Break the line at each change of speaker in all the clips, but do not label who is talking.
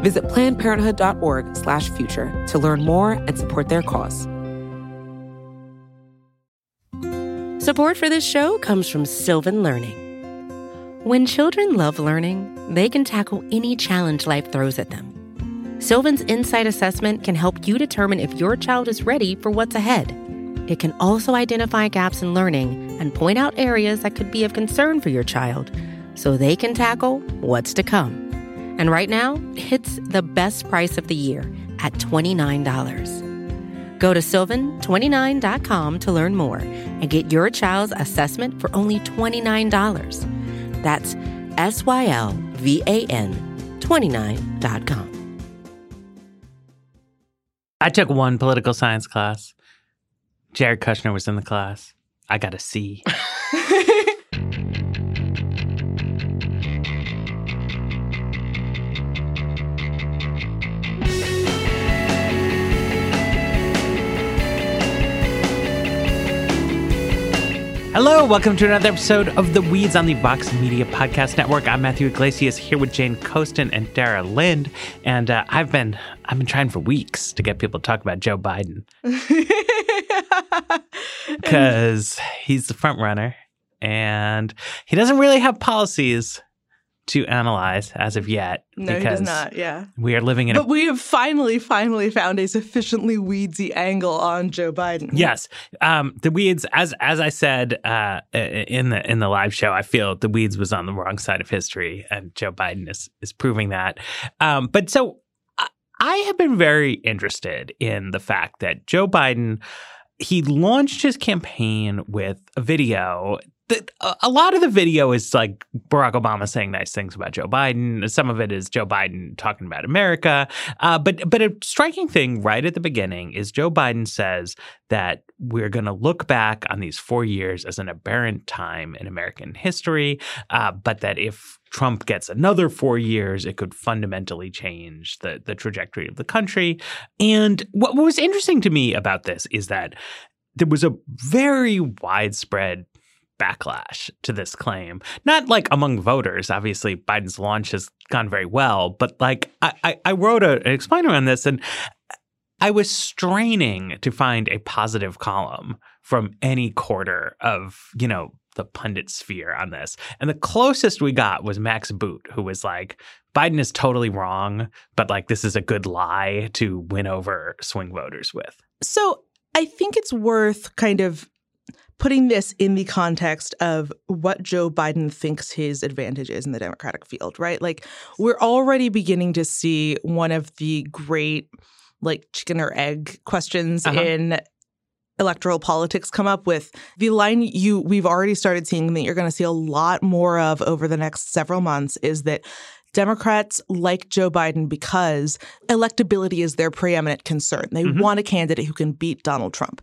Visit plannedparenthood.org/future to learn more and support their cause.
Support for this show comes from Sylvan Learning. When children love learning, they can tackle any challenge life throws at them. Sylvan's Insight Assessment can help you determine if your child is ready for what's ahead. It can also identify gaps in learning and point out areas that could be of concern for your child so they can tackle what's to come. And right now, it's the best price of the year at $29. Go to sylvan29.com to learn more and get your child's assessment for only $29. That's S Y L V A N 29.com.
I took one political science class. Jared Kushner was in the class. I got a C. Hello, welcome to another episode of The Weeds on the Vox Media Podcast Network. I'm Matthew Yglesias here with Jane Coaston and Dara Lind, and uh, I've been I've been trying for weeks to get people to talk about Joe Biden because he's the front runner and he doesn't really have policies to analyze as of yet.
No, he does not. Yeah.
We are living in
but
a.
we have finally, finally found a sufficiently weedsy angle on Joe Biden.
Yes, um, the weeds. As as I said uh, in the in the live show, I feel the weeds was on the wrong side of history, and Joe Biden is is proving that. Um, but so I, I have been very interested in the fact that Joe Biden he launched his campaign with a video the, a lot of the video is like Barack Obama saying nice things about Joe Biden. Some of it is Joe Biden talking about America. Uh, but but a striking thing right at the beginning is Joe Biden says that we're going to look back on these four years as an aberrant time in American history, uh, but that if Trump gets another four years, it could fundamentally change the the trajectory of the country. And what was interesting to me about this is that there was a very widespread backlash to this claim. Not like among voters. Obviously, Biden's launch has gone very well, but like I, I, I wrote a, an explainer on this and I was straining to find a positive column from any quarter of, you know, the pundit sphere on this. And the closest we got was Max Boot, who was like, Biden is totally wrong, but like this is a good lie to win over swing voters with.
So I think it's worth kind of putting this in the context of what Joe Biden thinks his advantage is in the Democratic field, right? Like we're already beginning to see one of the great like chicken or egg questions uh-huh. in electoral politics come up with the line you we've already started seeing that you're going to see a lot more of over the next several months is that Democrats like Joe Biden because electability is their preeminent concern. They mm-hmm. want a candidate who can beat Donald Trump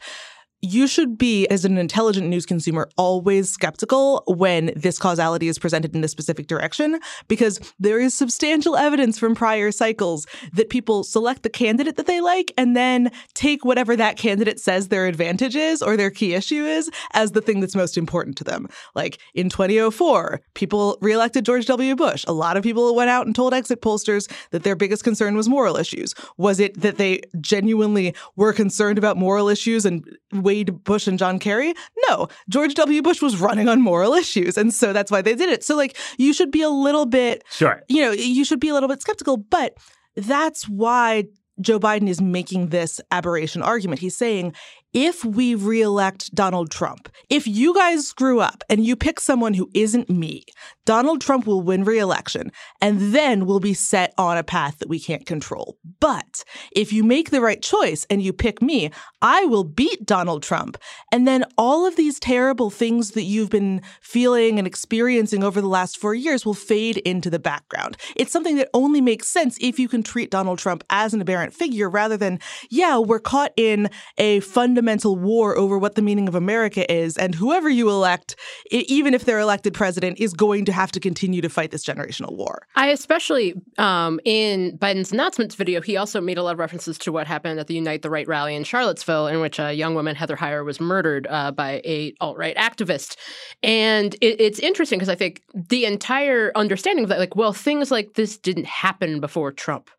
you should be, as an intelligent news consumer, always skeptical when this causality is presented in a specific direction, because there is substantial evidence from prior cycles that people select the candidate that they like and then take whatever that candidate says their advantage is or their key issue is as the thing that's most important to them. Like in 2004, people reelected George W. Bush. A lot of people went out and told exit pollsters that their biggest concern was moral issues. Was it that they genuinely were concerned about moral issues and weighed Bush and John Kerry? No, George W. Bush was running on moral issues. And so that's why they did it. So, like, you should be a little bit,
sure,
you know, you should be a little bit skeptical. But that's why Joe Biden is making this aberration argument. He's saying if we reelect Donald Trump, if you guys screw up and you pick someone who isn't me, Donald Trump will win reelection and then we'll be set on a path that we can't control. But if you make the right choice and you pick me, I will beat Donald Trump. And then all of these terrible things that you've been feeling and experiencing over the last four years will fade into the background. It's something that only makes sense if you can treat Donald Trump as an aberrant figure rather than, yeah, we're caught in a fundamental war over what the meaning of America is. And whoever you elect, even if they're elected president, is going to have to continue to fight this generational war.
I especially, um, in Biden's announcements video, he also made a lot of references to what happened at the Unite the Right rally in Charlottesville, in which a young woman, Heather Heyer, was murdered uh, by a alt right activist. And it, it's interesting because I think the entire understanding of that, like, well, things like this didn't happen before Trump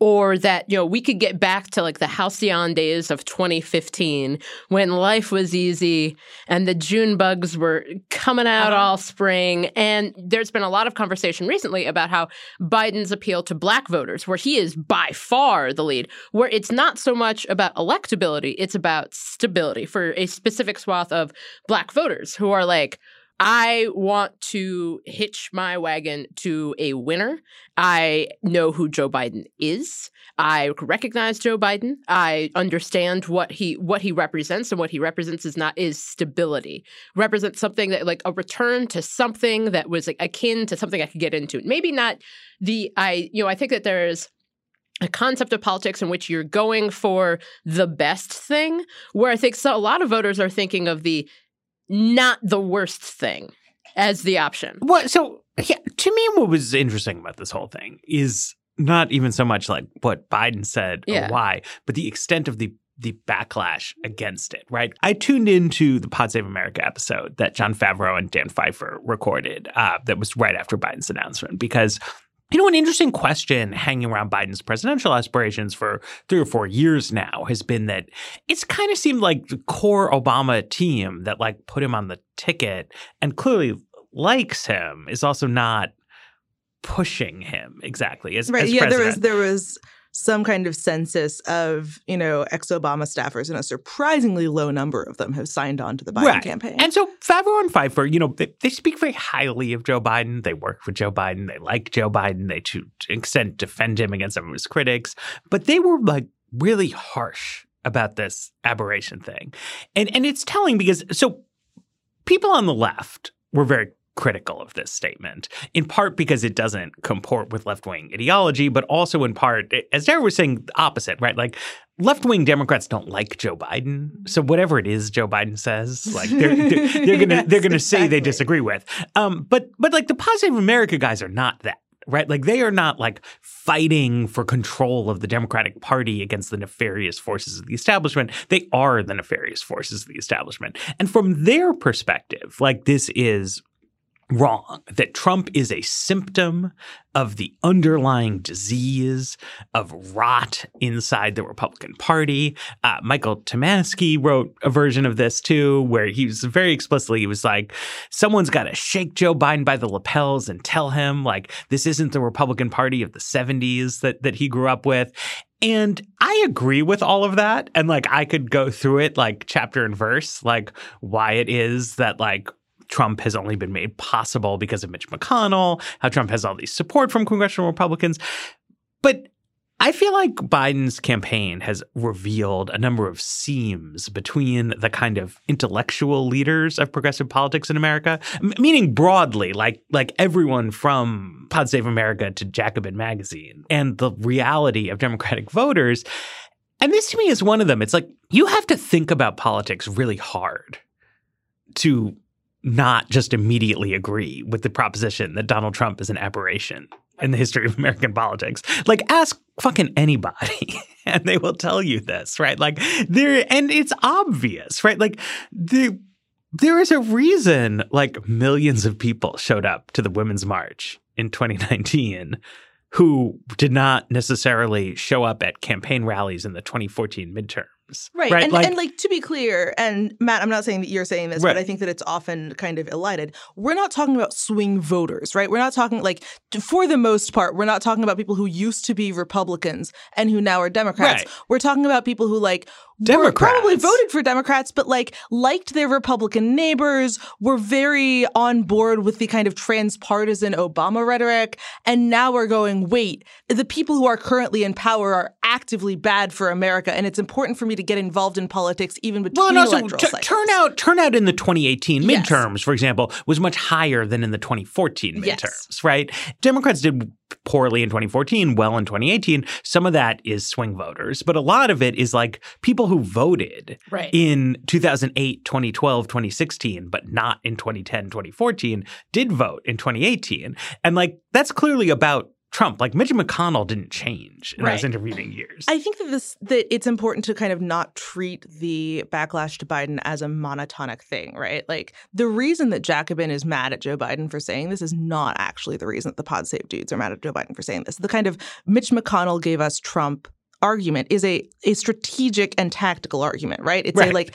or that you know we could get back to like the halcyon days of 2015 when life was easy and the june bugs were coming out uh-huh. all spring and there's been a lot of conversation recently about how biden's appeal to black voters where he is by far the lead where it's not so much about electability it's about stability for a specific swath of black voters who are like I want to hitch my wagon to a winner. I know who Joe Biden is. I recognize Joe Biden. I understand what he what he represents, and what he represents is not is stability. Represents something that like a return to something that was like akin to something I could get into. Maybe not the I you know I think that there's a concept of politics in which you're going for the best thing, where I think so a lot of voters are thinking of the not the worst thing as the option.
What? So, yeah, to me, what was interesting about this whole thing is not even so much like what Biden said yeah. or why, but the extent of the the backlash against it, right? I tuned into the Pod Save America episode that Jon Favreau and Dan Pfeiffer recorded uh, that was right after Biden's announcement because you know, an interesting question hanging around Biden's presidential aspirations for three or four years now has been that it's kind of seemed like the core Obama team that like put him on the ticket and clearly likes him is also not pushing him exactly as,
right.
As
yeah,
president.
there was there was some kind of census of, you know, ex-Obama staffers, and a surprisingly low number of them have signed on to the Biden
right.
campaign.
And so Favreau and Pfeiffer, you know, they, they, speak very highly of Joe Biden. They work with Joe Biden. They like Joe Biden. They to, to extent defend him against some of his critics. But they were like really harsh about this aberration thing. And and it's telling because so people on the left were very critical of this statement, in part because it doesn't comport with left wing ideology, but also in part, as Dara was saying, opposite, right? Like left wing Democrats don't like Joe Biden, so whatever it is Joe Biden says, like they're they're, they're gonna yes, they're gonna exactly. say they disagree with. Um, but but like the Pod Save America guys are not that right? Like they are not like fighting for control of the Democratic Party against the nefarious forces of the establishment. They are the nefarious forces of the establishment. And from their perspective, like this is wrong that Trump is a symptom of the underlying disease of rot inside the Republican Party. Uh, Michael Tomasky wrote a version of this too, where he was very explicitly, he was like, someone's got to shake Joe Biden by the lapels and tell him, like, this isn't the Republican Party of the 70s that, that he grew up with. And I agree with all of that. And like, I could go through it like chapter and verse, like why it is that like Trump has only been made possible because of Mitch McConnell, how Trump has all these support from congressional Republicans. But I feel like Biden's campaign has revealed a number of seams between the kind of intellectual leaders of progressive politics in America, m- meaning broadly, like like everyone from Pod Save America to Jacobin Magazine, and the reality of Democratic voters. And this to me is one of them. It's like you have to think about politics really hard to not just immediately agree with the proposition that Donald Trump is an aberration in the history of American politics. Like, ask fucking anybody, and they will tell you this, right? Like, there, and it's obvious, right? Like, the there is a reason like millions of people showed up to the Women's March in 2019 who did not necessarily show up at campaign rallies in the 2014 midterms midterms.
Right.
Right.
And,
like,
and like to be clear, and Matt, I'm not saying that you're saying this,
Right.
but I think that it's often kind of elided. We're not talking about swing voters, right? We're not talking like for the most part, we're not talking about people who used to be Republicans and who now are Democrats.
Right.
We're talking about people who like were probably voted for Democrats, but like liked their Republican neighbors, were very on board with the kind of transpartisan Obama rhetoric, and now we're going, wait, the people who are currently in power are actively bad for America, and it's important for me to get involved in politics even between
well, and also
electoral
t-
cycles.
turnout turnout in the 2018
Yes.
midterms, for example, was much higher than in the 2014 midterms.
Yes.
Right? Democrats did poorly in 2014, well in 2018. Some of that is swing voters, but a lot of it is like people who voted
Right.
in 2008, 2012, 2016, but not in 2010, 2014, did vote in 2018. And like that's clearly about Trump. Like Mitch McConnell didn't change in
Right.
those intervening years.
I think that this that it's important to kind of not treat the backlash to Biden as a monotonic thing, right? Like the reason that Jacobin is mad at Joe Biden for saying this is not actually the reason that the Pod Save dudes are mad at Joe Biden for saying this. The kind of Mitch McConnell gave us Trump argument is a a strategic and tactical argument, right? It's a like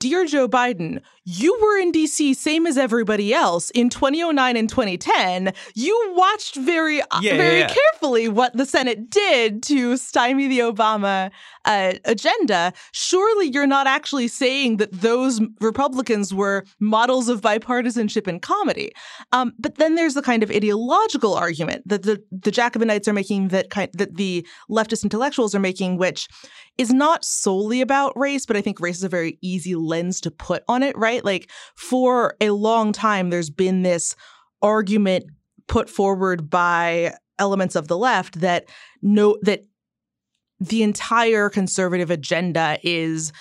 Dear Joe Biden, you were in DC same as everybody else in 2009 and 2010. You watched very uh,
Yeah, yeah,
very
yeah.
carefully what the Senate did to stymie the Obama uh, agenda. Surely you're not actually saying that those Republicans were models of bipartisanship and comedy. Um, but then there's the kind of ideological argument that the the Jacobinites are making that kind that the leftist intellectuals are making, which is not solely about race, but I think race is a very easy lens to put on it, right? Like for a long time, there's been this argument put forward by elements of the left that no that the entire conservative agenda is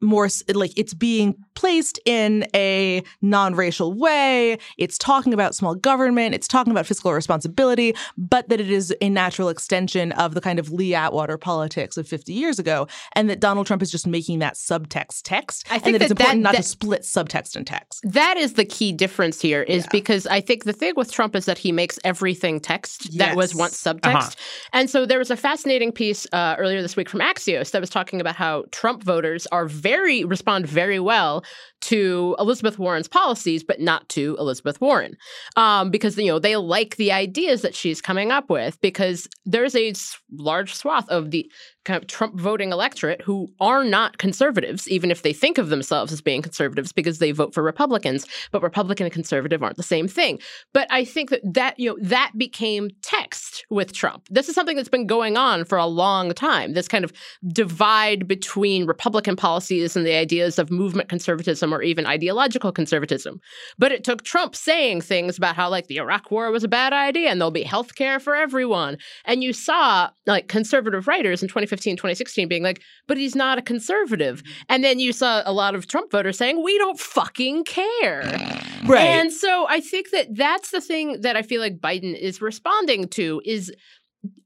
more like it's being placed in a non-racial way. It's talking about small government. It's talking about fiscal responsibility but that it is a natural extension of the kind of lee atwater politics of 50 years ago and that donald trump is just making that subtext text
I
and
think
that, it's important
that-
not to split subtext and text.
That is the key difference here, is because I think the thing with Trump is that he makes everything text that was once subtext.
Uh-huh.
And so there was a fascinating piece uh, earlier this week from Axios that was talking about how Trump voters are very respond very well to Elizabeth Warren's policies, but not to Elizabeth Warren, um, because you know they like the ideas that she's coming up with. Because there's a large swath of the kind of Trump voting electorate who are not conservatives, even if they think of themselves as being conservatives, because they vote for Republicans. But Republican and conservative aren't the same thing. But I think that that you know that became text with Trump. This is something that's been going on for a long time. This kind of divide between Republican policies and the ideas of movement conservatism or even ideological conservatism. But it took Trump saying things about how like the Iraq war was a bad idea and there'll be health care for everyone. And you saw like conservative writers in 2015, 2016 being like, but he's not a conservative. And then you saw a lot of Trump voters saying, we don't fucking care.
right.
And so I think that that's the thing that I feel like Biden is responding to is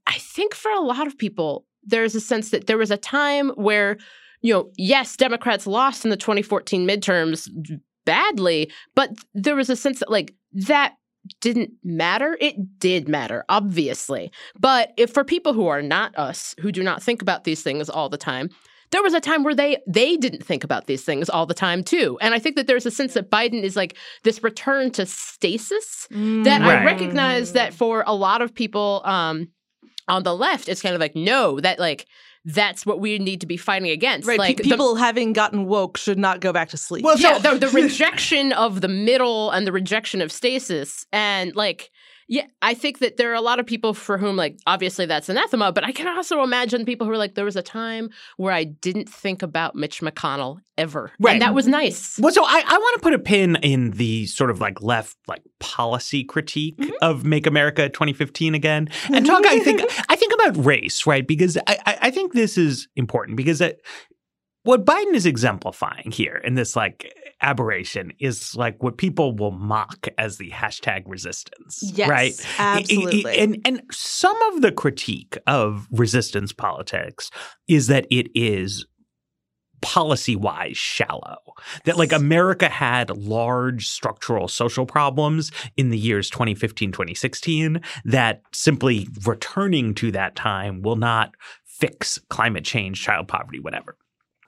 I think for a lot of people there's a sense that there was a time where you know, yes, Democrats lost in the 2014 midterms badly, but there was a sense that like that didn't matter. It did matter, obviously. But if for people who are not us, who do not think about these things all the time, there was a time where they they didn't think about these things all the time too. And I think that there's a sense that Biden is like this return to stasis that I recognize that for a lot of people um on the left, it's kind of like, no, that like that's what we need to be fighting against.
right
Like
pe-
the-
people having gotten woke should not go back to sleep
Well,
yeah,
so-
the, the rejection of the middle and the rejection of stasis. And like, yeah, I think that there are a lot of people for whom, like, obviously that's anathema, but I can also imagine people who are like, there was a time where I didn't think about Mitch McConnell ever.
Right.
And that was nice.
Well, so I, I want to put a pin in the sort of like left like policy critique
Mm-hmm.
of Make America 2015 again, and talk. I think I think about race, right? Because I, I, think this is important because it, what Biden is exemplifying here in this like aberration is like what people will mock as the hashtag resistance,
Yes,
right?
absolutely.
And and some of the critique of resistance politics is that it is policy wise shallow. That like America had large structural social problems in the years 2015, 2016, that simply returning to that time will not fix climate change, child poverty, whatever.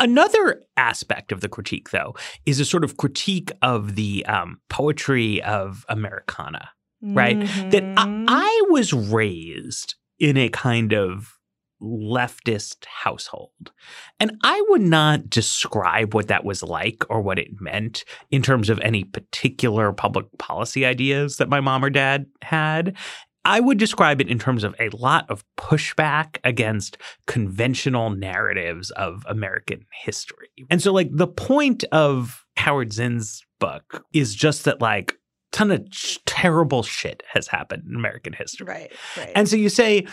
Another aspect of the critique, though, is a sort of critique of the um, poetry of Americana, right? That I,
Mhm.
I was raised in a kind of leftist household. And I would not describe what that was like or what it meant in terms of any particular public policy ideas that my mom or dad had. I would describe it in terms of a lot of pushback against conventional narratives of American history. And so, like, the point of Howard Zinn's book is just that, like, a ton of sh- terrible shit has happened in American history.
Right, right.
And so you say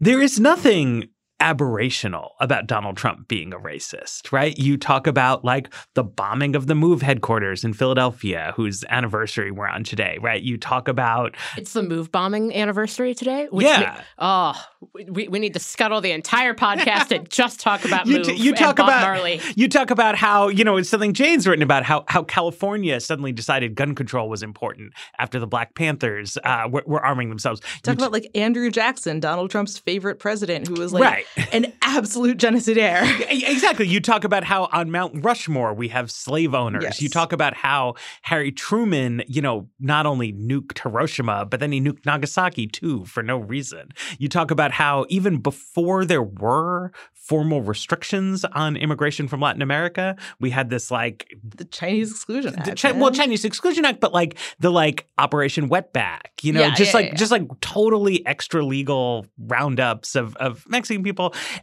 there is nothing aberrational about Donald Trump being a racist, right? You talk about like the bombing of the Move headquarters in Philadelphia, whose anniversary we're on today, right? You talk about
It's the move bombing anniversary today. Which
Yeah.
ma- oh, we, we need to scuttle the entire podcast and just talk about
you,
move.
t- you
and
talk
Bob
about
Marley.
you talk about how you know it's something Jane's written about how how California suddenly decided gun control was important after the Black Panthers uh, were, were arming themselves.
Talk
You
about like Andrew Jackson, Donald Trump's favorite president, who was like
Right.
an absolute genocidaire.
Exactly. You talk about how on Mount Rushmore we have slave owners.
Yes.
You talk about how Harry Truman, you know, not only nuked Hiroshima, but then he nuked Nagasaki too for no reason. You talk about how even before there were formal restrictions on immigration from Latin America, we had this like
The Chinese Exclusion Act.
Chi- well. Chinese Exclusion Act, but like the like Operation Wetback, you know,
Yeah,
just
yeah,
like
yeah,
just like totally extra legal roundups of of Mexican people,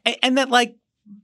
and, and that like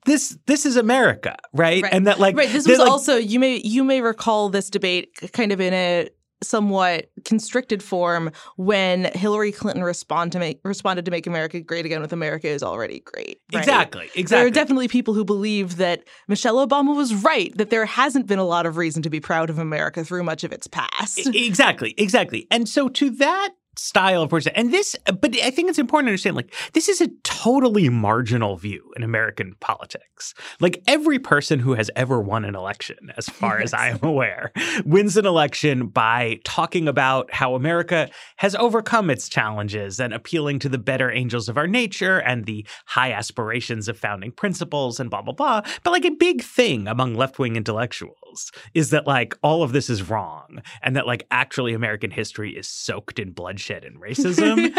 this this is America, right?
Right.
And that like
right. This was
like,
also you may you may recall this debate kind of in a somewhat constricted form when Hillary Clinton respond to make, responded to make America great again with America is already great. right?
exactly
There are definitely people who believe that Michelle Obama was right, that there hasn't been a lot of reason to be proud of America through much of its past.
Exactly exactly and so to that style of person. And this but i think it's important to understand like this is a totally marginal view in american politics. Like every person who has ever won an election as far as i am aware wins an election by talking about how america has overcome its challenges and appealing to the better angels of our nature and the high aspirations of founding principles and blah blah blah. But like a big thing among left-wing intellectuals is that like all of this is wrong and that like actually American history is soaked in bloodshed and racism.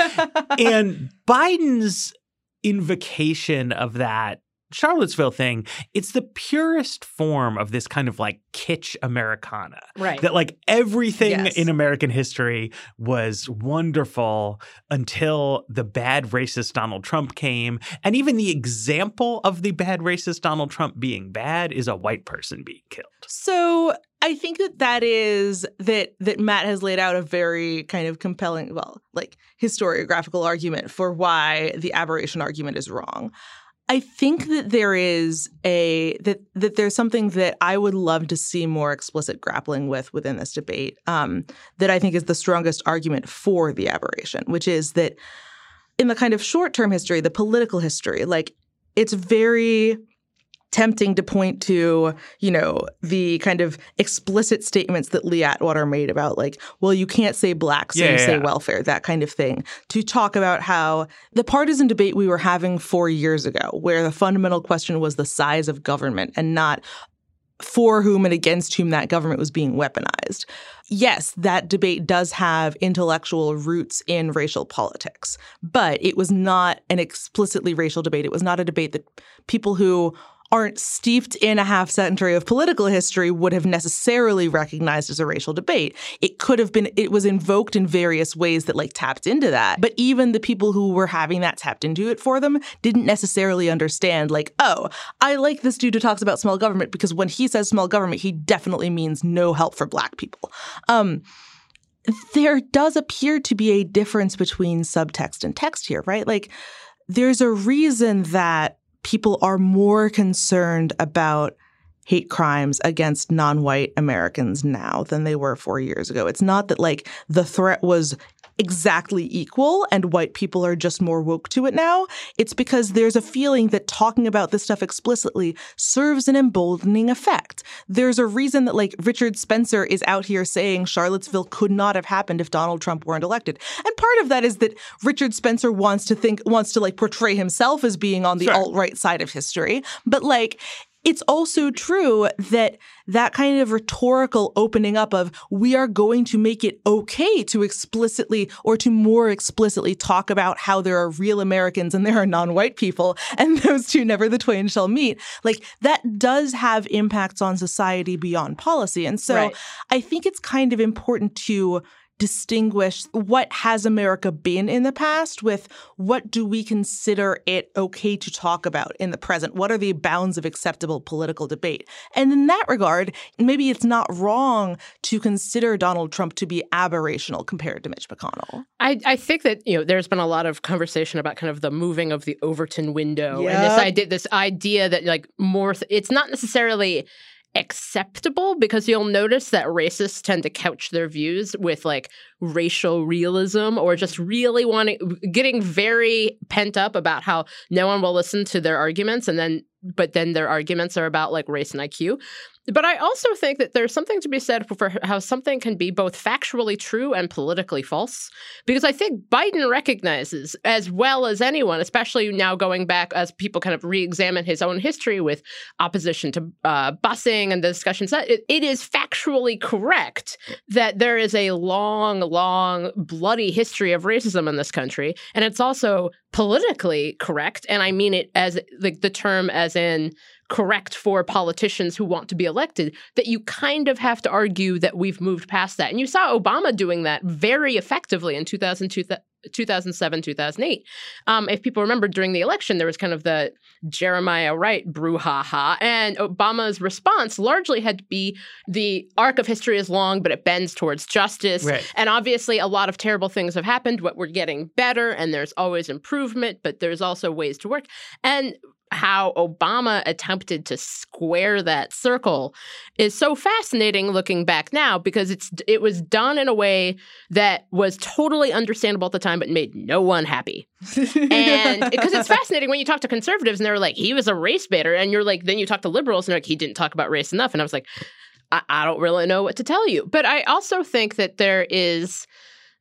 and Biden's invocation of that Charlottesville thing, it's the purest form of this kind of like kitsch Americana.
Right.
That like everything
Yes.
in American history was wonderful until the bad racist Donald Trump came. And even the example of the bad racist Donald Trump being bad is a white person being killed.
So I think that that is that that Matt has laid out a very kind of compelling, well, like historiographical argument for why the aberration argument is wrong. I think that there is a that that there's something that I would love to see more explicit grappling with within this debate. Um, that I think is the strongest argument for the aberration, which is that in the kind of short term history, the political history, like it's very tempting to point to, you know, the kind of explicit statements that Lee Atwater made about like, well, you can't say black, so
Yeah,
you
yeah,
say
yeah.
welfare, that kind of thing, to talk about how the partisan debate we were having four years ago, where the fundamental question was the size of government and not for whom and against whom that government was being weaponized. Yes, that debate does have intellectual roots in racial politics, but it was not an explicitly racial debate. It was not a debate that people who aren't steeped in a half century of political history would have necessarily recognized as a racial debate. It could have been, it was invoked in various ways that like tapped into that. But even the people who were having that tapped into it for them didn't necessarily understand, like, oh, I like this dude who talks about small government because when he says small government, he definitely means no help for black people. Um, there does appear to be a difference between subtext and text here, right? Like, there's a reason that people are more concerned about hate crimes against non-white Americans now than they were 4 years ago. It's not that like the threat was exactly equal and white people are just more woke to it now. It's because there's a feeling that talking about this stuff explicitly serves an emboldening effect. There's a reason that like Richard Spencer is out here saying Charlottesville could not have happened if Donald Trump weren't elected. And part of that is that Richard Spencer wants to think wants to like portray himself as being on the
Sure.
alt-right side of history, but like it's also true that that kind of rhetorical opening up of we are going to make it okay to explicitly or to more explicitly talk about how there are real Americans and there are non-white people and those two never the twain shall meet. Like that does have impacts on society beyond policy. And so right. I think it's kind of important to distinguish what has America been in the past with what do we consider it okay to talk about in the present? What are the bounds of acceptable political debate? And in that regard, maybe it's not wrong to consider Donald Trump to be aberrational compared to Mitch McConnell.
I, I think that you know there's been a lot of conversation about kind of the moving of the Overton window yep. and this idea this idea that like more th- it's not necessarily acceptable because you'll notice that racists tend to couch their views with like racial realism or just really wanting getting very pent up about how no one will listen to their arguments and then but then their arguments are about like race and IQ. But I also think that there's something to be said for how something can be both factually true and politically false. Because I think Biden recognizes, as well as anyone, especially now going back as people kind of re examine his own history with opposition to uh, busing and the discussions, that it, it is factually correct that there is a long, long, bloody history of racism in this country. And it's also politically correct. And I mean it as like the term as in correct for politicians who want to be elected that you kind of have to argue that we've moved past that. And you saw Obama doing that very effectively in 2002, 2007, 2008. Um, if people remember during the election, there was kind of the Jeremiah Wright brouhaha, and Obama's response largely had to be the arc of history is long, but it bends towards justice. Right. And obviously, a lot of terrible things have happened, but we're getting better, and there's always improvement, but there's also ways to work. And how Obama attempted to square that circle is so fascinating looking back now because it's it was done in a way that was totally understandable at the time but made no one happy. and because it's fascinating when you talk to conservatives and they're like he was a race baiter and you're like then you talk to liberals and they're like he didn't talk about race enough and I was like I, I don't really know what to tell you. But I also think that there is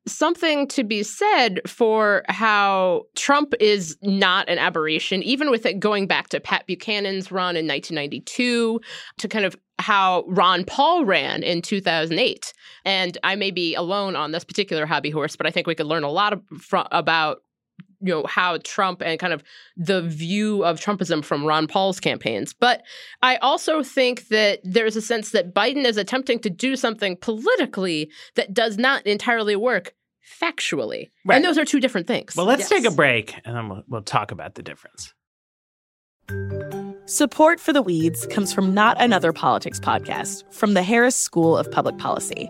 something to be said for how Trump is not an aberration, even with it going back to Pat Buchanan's run in 1992 to kind of how Ron Paul ran in 2008. And I may be alone on this particular hobby horse, but I think we could learn a lot of, fr- about you know how Trump and kind of the view of Trumpism from Ron Paul's campaigns. But I also think that there's a sense that Biden is attempting to do something politically that does not entirely work factually. Right. And those are two different things.
Well, let's yes. take a break and then we'll, we'll talk about the difference.
Support for the Weeds comes from Not Another Politics podcast from the Harris School of Public Policy.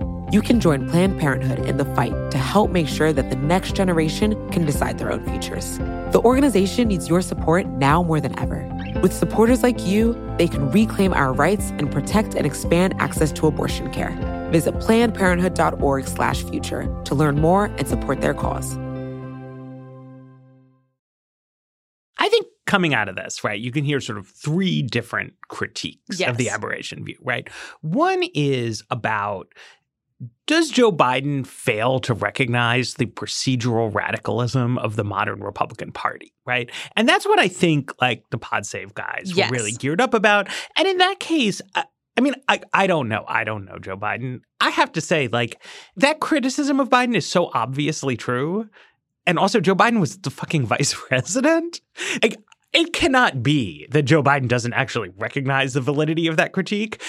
You can join Planned Parenthood in the fight to help make sure that the next generation can decide their own futures. The organization needs your support now more than ever. With supporters like you, they can reclaim our rights and protect and expand access to abortion care. Visit plannedparenthood.org/future to learn more and support their cause.
I think coming out of this, right, you can hear sort of three different critiques
Yes.
of the aberration view, right? One is about does Joe Biden fail to recognize the procedural radicalism of the modern Republican Party, right? And that's what I think like the Pod Save guys
Yes.
were really geared up about. And in that case, I, I mean, I, I don't know. I don't know Joe Biden. I have to say, like, that criticism of Biden is so obviously true. And also, Joe Biden was the fucking vice president. Like, it cannot be that Joe Biden doesn't actually recognize the validity of that critique.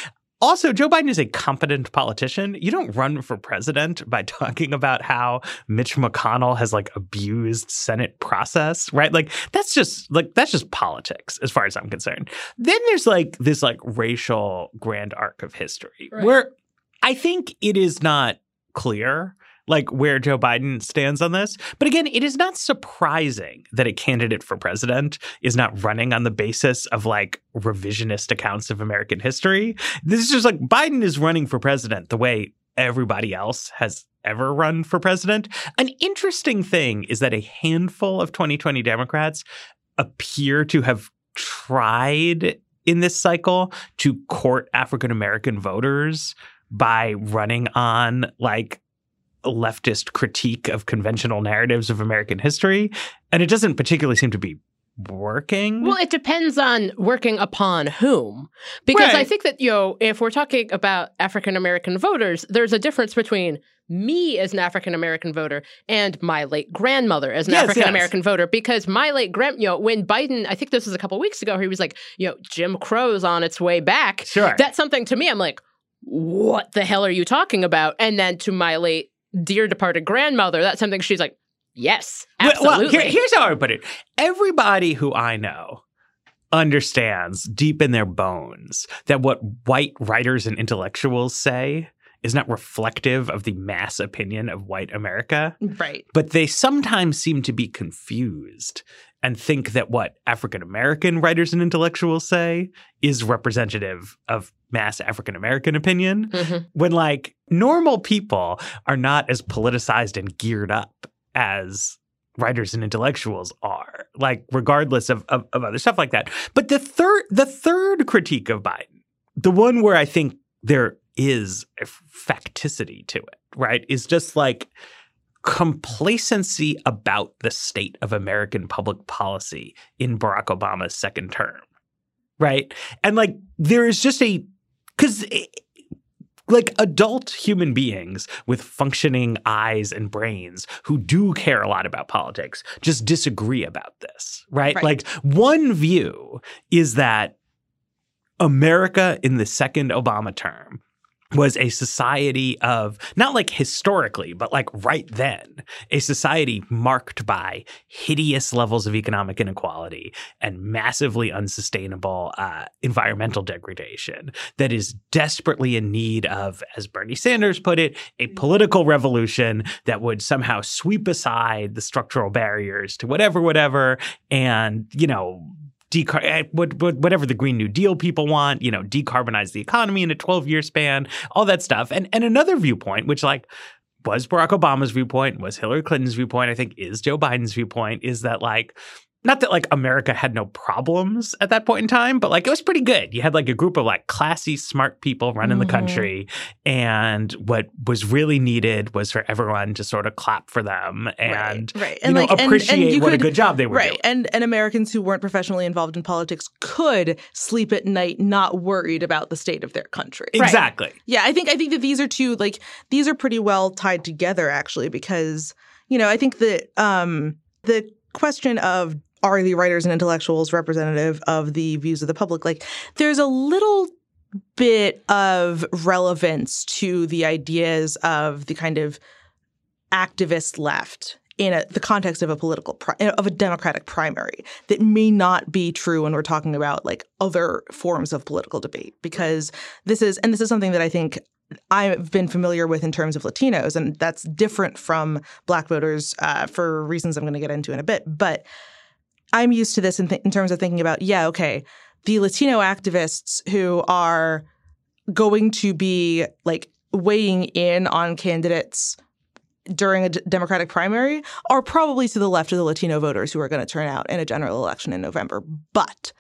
Also, Joe Biden is a competent politician. You don't run for president by talking about how Mitch McConnell has like abused Senate process, right? Like that's just like that's just politics as far as I'm concerned. Then there's like this like racial grand arc of history
Right.
where I think it is not clear like where Joe Biden stands on this. But again, it is not surprising that a candidate for president is not running on the basis of like revisionist accounts of American history. This is just like Biden is running for president the way everybody else has ever run for president. An interesting thing is that a handful of 2020 Democrats appear to have tried in this cycle to court African American voters by running on like leftist critique of conventional narratives of American history. And it doesn't particularly seem to be working.
Well, it depends on working upon whom. Because I think that, you know, if we're talking about African American voters, there's a difference between me as an African American voter and my late grandmother as an
Yes,
African American
yes.
voter. Because my late grand, you know, when Biden, I think this was a couple weeks ago, he was like, you know, Jim Crow's on its way back.
Sure.
That's something to me. I'm like, what the hell are you talking about? And then to my late dear departed grandmother, that's something she's like, yes, absolutely.
Well, here- here's how I put it. Everybody who I know understands deep in their bones that what white writers and intellectuals say is not reflective of the mass opinion of white America.
Right.
But they sometimes seem to be confused and think that what African American writers and intellectuals say is representative of mass African American opinion
Mhm.
when like normal people are not as politicized and geared up as writers and intellectuals are like regardless of, of, of other stuff like that but the third the third critique of biden the one where i think there is a facticity to it right is just like complacency about the state of american public policy in barack obama's second term right and like there is just a because eh, like adult human beings with functioning eyes and brains who do care a lot about politics just disagree about this, right?
Right.
Like one view is that America in the second Obama term was a society of not like historically, but like right then, a society marked by hideous levels of economic inequality and massively unsustainable uh, environmental degradation that is desperately in need of, as Bernie Sanders put it, a political revolution that would somehow sweep aside the structural barriers to whatever, whatever, and, you know, decar- eh, what- what- whatever the Green New Deal people want, you know, decarbonize the economy in a 12 year span, all that stuff. And, and another viewpoint, which like was Barack Obama's viewpoint, was Hillary Clinton's viewpoint, I think is Joe Biden's viewpoint, is that like, not that like America had no problems at that point in time, but like it was pretty good. You had like a group of like classy, smart people running the
Mhm.
country. And what was really needed was for everyone to sort of clap for them and,
right, right.
you know, appreciate
you
what a good job they were
right
doing.
and and americans who weren't professionally involved in politics could sleep at night not worried about the state of their country
Exactly.
yeah i think i think that these are two like these are pretty well tied together actually because you know i think that um the question of are the writers and intellectuals representative of the views of the public like there's a little bit of relevance to the ideas of the kind of activist left in a, the context of a political of a democratic primary that may not be true when we're talking about like other forms of political debate because this is and this is something that I think I've been familiar with in terms of Latinos, and that's different from Black voters uh, for reasons I'm going to get into in a bit. But I'm used to this in, th- in terms of thinking about, yeah, okay, the Latino activists who are going to be like weighing in on candidates during a d- Democratic primary are probably to the left of the Latino voters who are going to turn out in a general election in November. But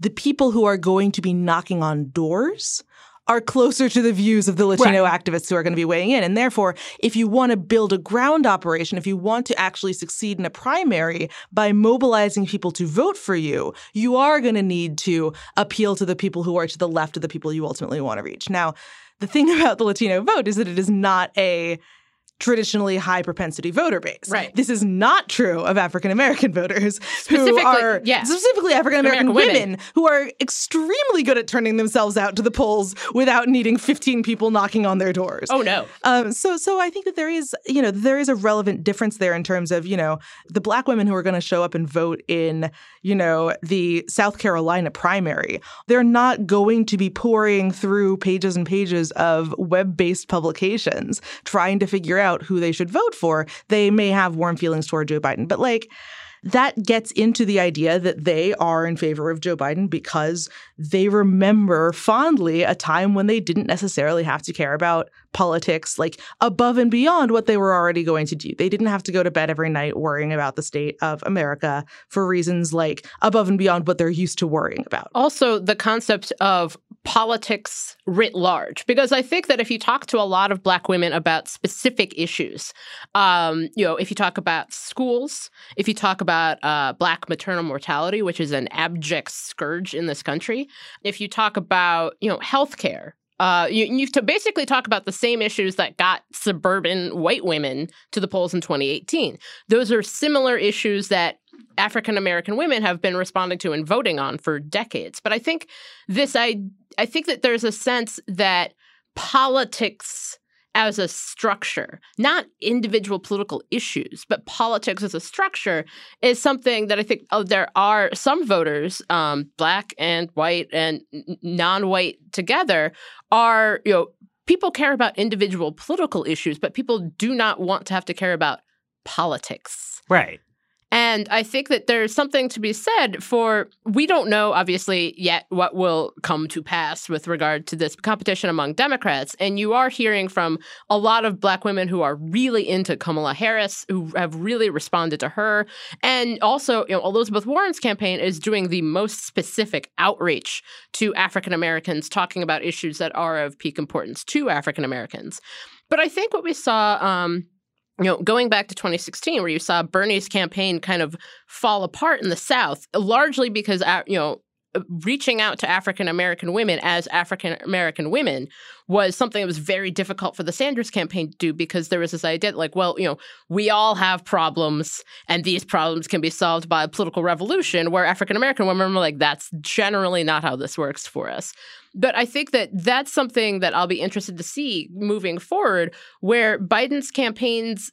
the people who are going to be knocking on doors are closer to the views of the Latino right. activists who are going to be weighing in. And therefore, if you want to build a ground operation, if you want to actually succeed in a primary by mobilizing people to vote for you, you are going to need to appeal to the people who are to the left of the people you ultimately want to reach. Now, the thing about the Latino vote is that it is not a traditionally high propensity voter base.
Right.
This is not true of African American voters who are
yeah.
specifically African American women, women, who are extremely good at turning themselves out to the polls without needing 15 people knocking on their doors.
Oh no.
Um, so so I think that there is, you know, there is a relevant difference there in terms of, you know, the black women who are going to show up and vote in, you know, the South Carolina primary. They're not going to be pouring through pages and pages of web-based publications trying to figure out who they should vote for, they may have warm feelings toward Joe Biden. But like, that gets into the idea that they are in favor of Joe Biden because they remember fondly a time when they didn't necessarily have to care about politics like above and beyond what they were already going to do. They didn't have to go to bed every night worrying about the state of America for reasons like above and beyond what they're used to worrying about.
Also, the concept of politics writ large, because I think that if you talk to a lot of Black women about specific issues, um, you know, if you talk about schools, if you talk about uh, Black maternal mortality, which is an abject scourge in this country, if you talk about, you know, healthcare, uh, you, you to basically talk about the same issues that got suburban white women to the polls in 2018. Those are similar issues that African American women have been responding to and voting on for decades. But I think this, I, I think that there's a sense that politics as a structure, not individual political issues, but politics as a structure is something that I think oh, there are some voters, um, black and white and non-white together, are you know people care about individual political issues, but people do not want to have to care about politics.
Right.
And I think that there's something to be said for we don't know, obviously, yet what will come to pass with regard to this competition among Democrats. And you are hearing from a lot of Black women who are really into Kamala Harris, who have really responded to her. And also, you know, Elizabeth Warren's campaign is doing the most specific outreach to African Americans, talking about issues that are of peak importance to African Americans. But I think what we saw um, you know, going back to 2016, where you saw Bernie's campaign kind of fall apart in the South, largely because, uh, you know, reaching out to African American women as African American women was something that was very difficult for the Sanders campaign to do because there was this idea like, well, you know, we all have problems and these problems can be solved by a political revolution, where African American women were like, that's generally not how this works for us. But I think that that's something that I'll be interested to see moving forward, where Biden's campaigns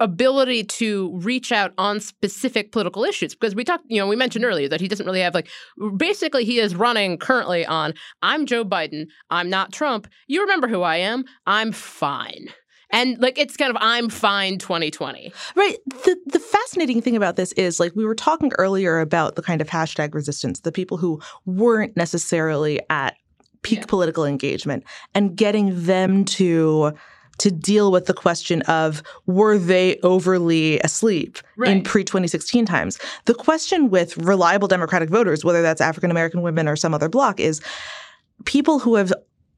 ability to reach out on specific political issues because we talked you know we mentioned mm-hmm. earlier that he doesn't really have like basically he is running currently on I'm Joe Biden I'm not Trump you remember who I am I'm fine and like it's kind of I'm fine 2020.
Right. The the fascinating thing about this is like we were talking earlier about the kind of hashtag resistance, the people who weren't necessarily at peak yeah. political engagement and getting them to to deal with the question of were they overly asleep right. in pre 2016 times. The question with reliable Democratic voters, whether that's African American women or some other bloc, is people who have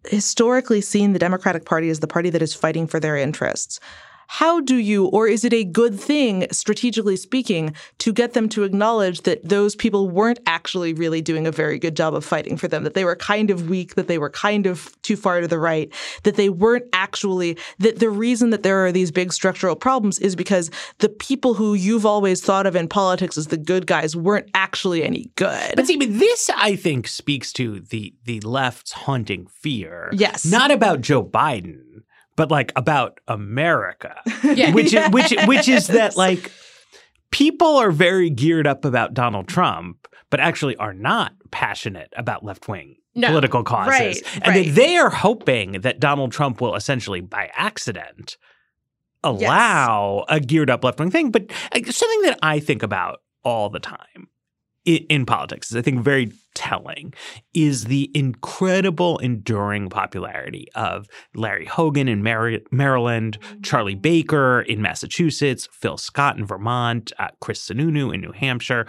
historically seen the Democratic Party as the party that is fighting for their interests how do you, or is it a good thing, strategically speaking, to get them to acknowledge that those people weren't actually really doing a very good job of fighting for them, that they were kind of weak, that they were kind of too far to the right, that they weren't actually, that the reason that there are these big structural problems is because the people who you've always thought of in politics as the good guys weren't actually any good.
But see, but this I think speaks to the the left's haunting fear.
Yes.
Not about Joe Biden but like about America. Yeah. Which yes. which which is that like people are very geared up about Donald Trump, but actually are not passionate about left wing
No.
political causes.
Right,
and that
right.
they are hoping that Donald Trump will essentially, by accident, allow a geared up left wing thing. But uh, something that I think about all the time in, politics is I think very telling is the incredible enduring popularity of Larry Hogan in Mar- Maryland, Charlie Baker in Massachusetts, Phil Scott in Vermont, uh, Chris Sununu in New Hampshire,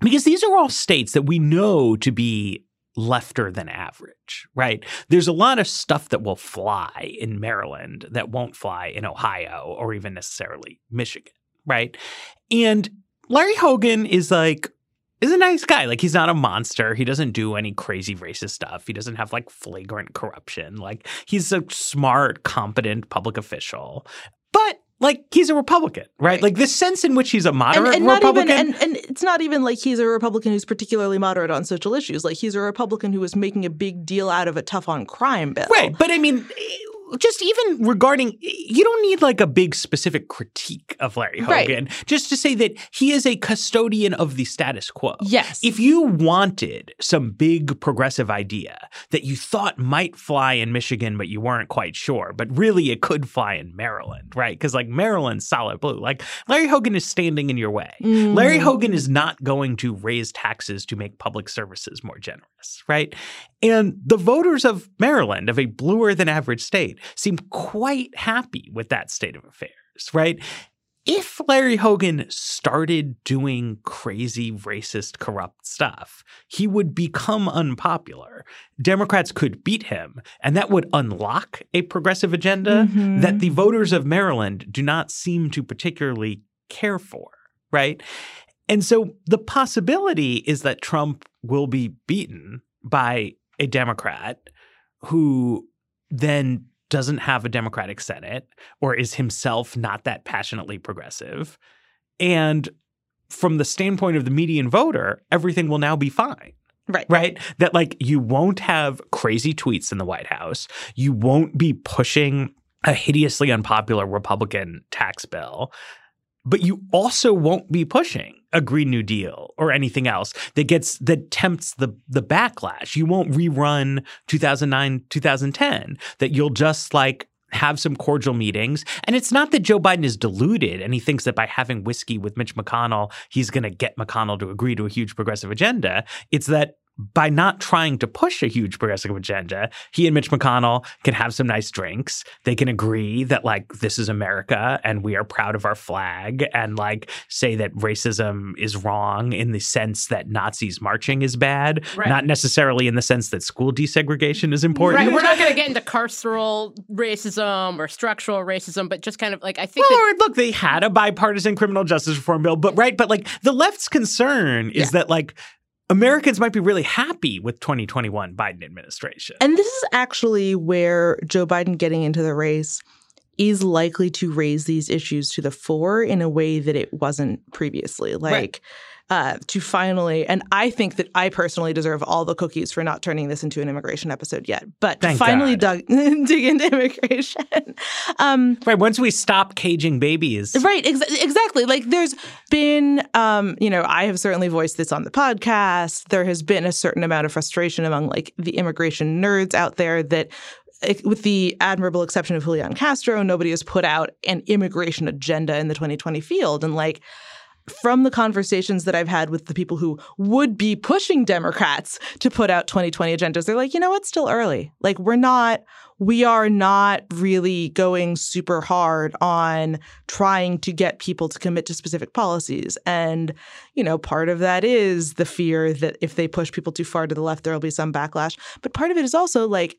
because these are all states that we know to be lefter than average, right? There's a lot of stuff that will fly in Maryland that won't fly in Ohio or even necessarily Michigan, right? And Larry Hogan is like is a nice guy. Like he's not a monster. He doesn't do any crazy racist stuff. He doesn't have like flagrant corruption. Like he's a smart, competent public official. But like he's a Republican, right?
Right.
Like the sense in which he's a moderate
and, and not even
Republican.
and, and it's not even like he's a Republican who's particularly moderate on social issues. Like he's a Republican who was making a big deal out of a tough on crime bill.
Right. But I mean, just even regarding, you don't need like a big specific critique of Larry
Right.
Hogan, just to say that he is a custodian of the status quo.
Yes.
If you wanted some big progressive idea that you thought might fly in Michigan, but you weren't quite sure, but really it could fly in Maryland, right? Because like Maryland's solid blue. Like Larry Hogan is standing in your way.
Mm.
Larry Hogan is not going to raise taxes to make public services more generous, right? And the voters of Maryland, of a bluer than average state, seem quite happy with that state of affairs, right? If Larry Hogan started doing crazy, racist, corrupt stuff, he would become unpopular. Democrats could beat him, and that would unlock a progressive agenda
Mhm.
that the voters of Maryland do not seem to particularly care for, right? And so the possibility is that Trump will be beaten by a Democrat who then doesn't have a Democratic Senate or is himself not that passionately progressive. And from the standpoint of the median voter, everything will now be fine
Right.
right? That like you won't have crazy tweets in the White House. You won't be pushing a hideously unpopular Republican tax bill. But you also won't be pushing a Green New Deal or anything else that gets that tempts the the backlash. You won't rerun 2009, 2010. That you'll just like have some cordial meetings. And it's not that Joe Biden is deluded and he thinks that by having whiskey with Mitch McConnell, he's going to get McConnell to agree to a huge progressive agenda. It's that by not trying to push a huge progressive agenda, he and Mitch McConnell can have some nice drinks. They can agree that, like, this is America and we are proud of our flag and, like, say that racism is wrong in the sense that Nazis marching is bad,
Right.
not necessarily in the sense that school desegregation is important.
Right, we're not going to get into carceral racism or structural racism, but just kind of like I think
Well,
that
look, they had a bipartisan criminal justice reform bill, but right, but like the left's concern is that like Americans might be really happy with 2021 Biden administration.
And this is actually where Joe Biden getting into the race is likely to raise these issues to the fore in a way that it wasn't previously. Like uh, to finally, and I think that I personally deserve all the cookies for not turning this into an immigration episode yet, but
Thank
finally dug, dig into immigration. Um,
right, once we stop caging babies.
Right, ex- exactly. Like there's been, um, you know, I have certainly voiced this on the podcast. There has been a certain amount of frustration among like the immigration nerds out there that, eh, with the admirable exception of Julian Castro, nobody has put out an immigration agenda in the 2020 field. And like, from the conversations that I've had with the people who would be pushing Democrats to put out 2020 agendas, they're like, you know, it's still early. Like, we're not, we are not really going super hard on trying to get people to commit to specific policies. And, you know, part of that is the fear that if they push people too far to the left, there will be some backlash. But part of it is also like,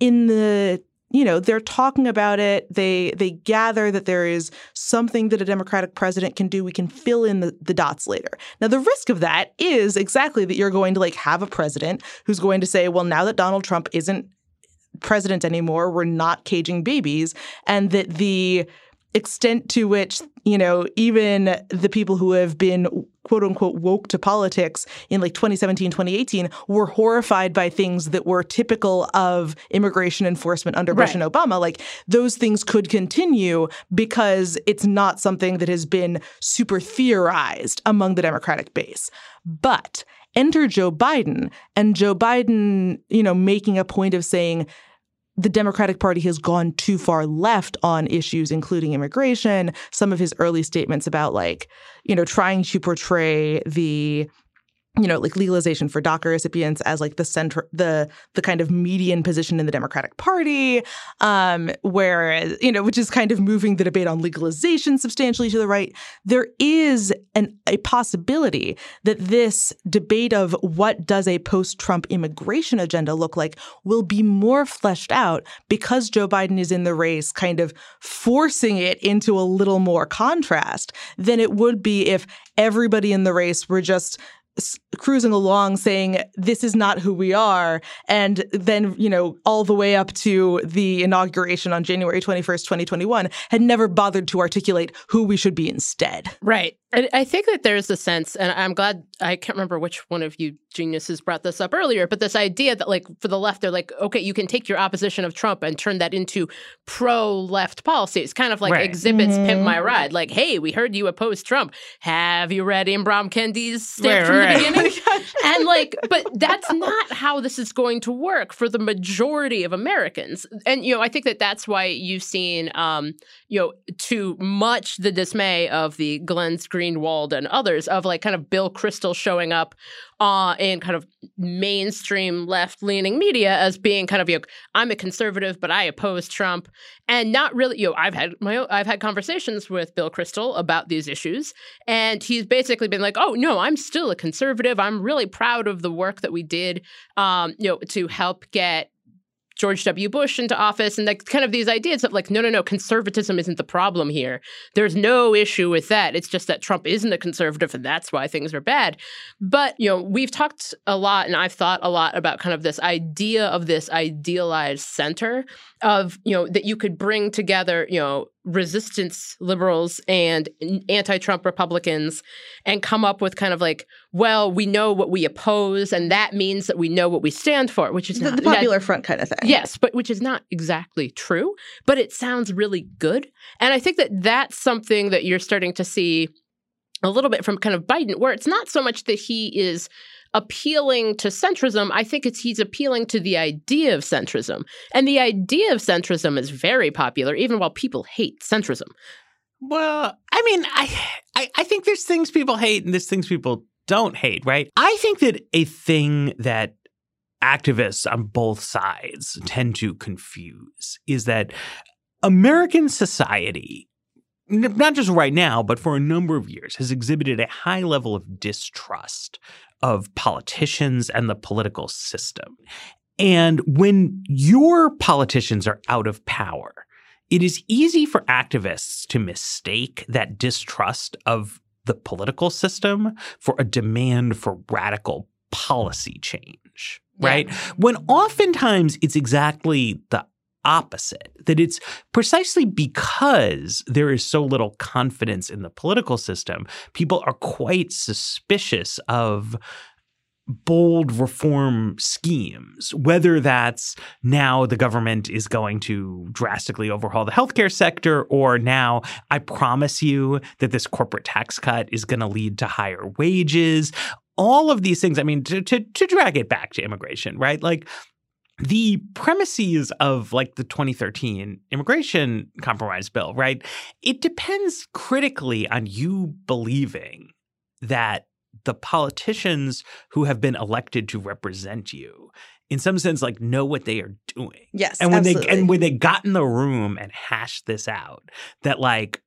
in the you know they're talking about it. They they gather that there is something that a democratic president can do. We can fill in the, the dots later. Now the risk of that is exactly that you're going to like have a president who's going to say well now that donald trump isn't president anymore we're not caging babies and that the extent to which, you know, even the people who have been quote unquote woke to politics in like 2017, 2018 were horrified by things that were typical of immigration enforcement under Bush and Obama. Like those things could continue because it's not something that has been super theorized among the Democratic base. But enter Joe Biden and Joe Biden, you know, making a point of saying, the Democratic Party has gone too far left on issues, including immigration. Some of his early statements about, like, you know, trying to portray the, you know, like legalization for DACA recipients as like the center, the the kind of median position in the Democratic Party, um, whereas you know, which is kind of moving the debate on legalization substantially to the right. There is an a possibility that this debate of what does a post-Trump immigration agenda look like will be more fleshed out because Joe Biden is in the race, kind of forcing it into a little more contrast than it would be if everybody in the race were just cruising along saying this is not who we are and then you know all the way up to the inauguration on January 21st 2021 had never bothered to articulate who we should be instead
Right. And I think that there's a sense, and I'm glad I can't remember which one of you geniuses brought this up earlier, but this idea that, like, for the left, they're like, okay, you can take your opposition of Trump and turn that into pro left policy. It's kind of like
Right.
Xzibit's Pimp
Mhm.
My Ride. Like, hey, we heard you oppose Trump. Have you read Ibram Kendi's
Right,
stamp from
right.
the beginning? and like, but that's not how this is going to work for the majority of Americans. And you know, I think that that's why you've seen, um, you know, to much the dismay of the Glenn Greenwald and others, of like kind of Bill Kristol showing up uh, in kind of mainstream left leaning media as being kind of you know, I'm a conservative, but I oppose Trump, and not really. You know, I've had my I've had conversations with Bill Kristol about these issues, and he's basically been like, "Oh no, I'm still a conservative. I'm really proud of the work that we did, um, you know, to help get." George W. Bush into office, and like kind of these ideas of like, no, no, no, conservatism isn't the problem here. There's no issue with that. It's just that Trump isn't a conservative, and that's why things are bad. But you know, we've talked a lot, and I've thought a lot about kind of this idea of this idealized center of you know that you could bring together you know resistance liberals and anti-Trump Republicans and come up with kind of like, well, we know what we oppose, and that means that we know what we stand for, which is
the,
not,
the popular front kind of thing
Yes, but which is not exactly true, but it sounds really good. And I think that that's something that you're starting to see a little bit from kind of Biden, where it's not so much that he is appealing to centrism. I think it's he's appealing to the idea of centrism. And the idea of centrism is very popular, even while people hate centrism.
Well, I mean, I, I I think there's things people hate and there's things people don't hate, right? I think that a thing that activists on both sides tend to confuse is that American society not just right now, but for a number of years, has exhibited a high level of distrust of politicians and the political system. And when your politicians are out of power, it is easy for activists to mistake that distrust of the political system for a demand for radical policy change, right? When oftentimes it's exactly the opposite, that it's precisely because there is so little confidence in the political system, people are quite suspicious of bold reform schemes, whether that's now the government is going to drastically overhaul the healthcare sector, or now I promise you that this corporate tax cut is going to lead to higher wages. All of these things, I mean, to, to, to drag it back to immigration, right? Like the premises of like the 2013 immigration compromise bill, right? It depends critically on you believing that the politicians who have been elected to represent you in some sense like know what they are doing
Yes,
and when
absolutely.
they and when they got in the room and hashed this out that like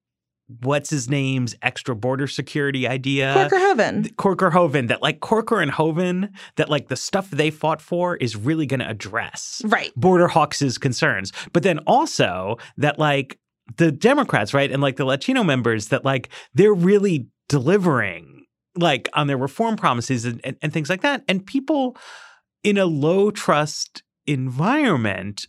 what's his name's extra border security idea
Corker Hoven.
Corker Hoven that like Corker and Hoven that like the stuff they fought for is really going to address
Right.
Border Hawks' concerns. But then also that like the Democrats, right, and like the Latino members that like they're really delivering like on their reform promises and, and, and things like that. And people in a low trust environment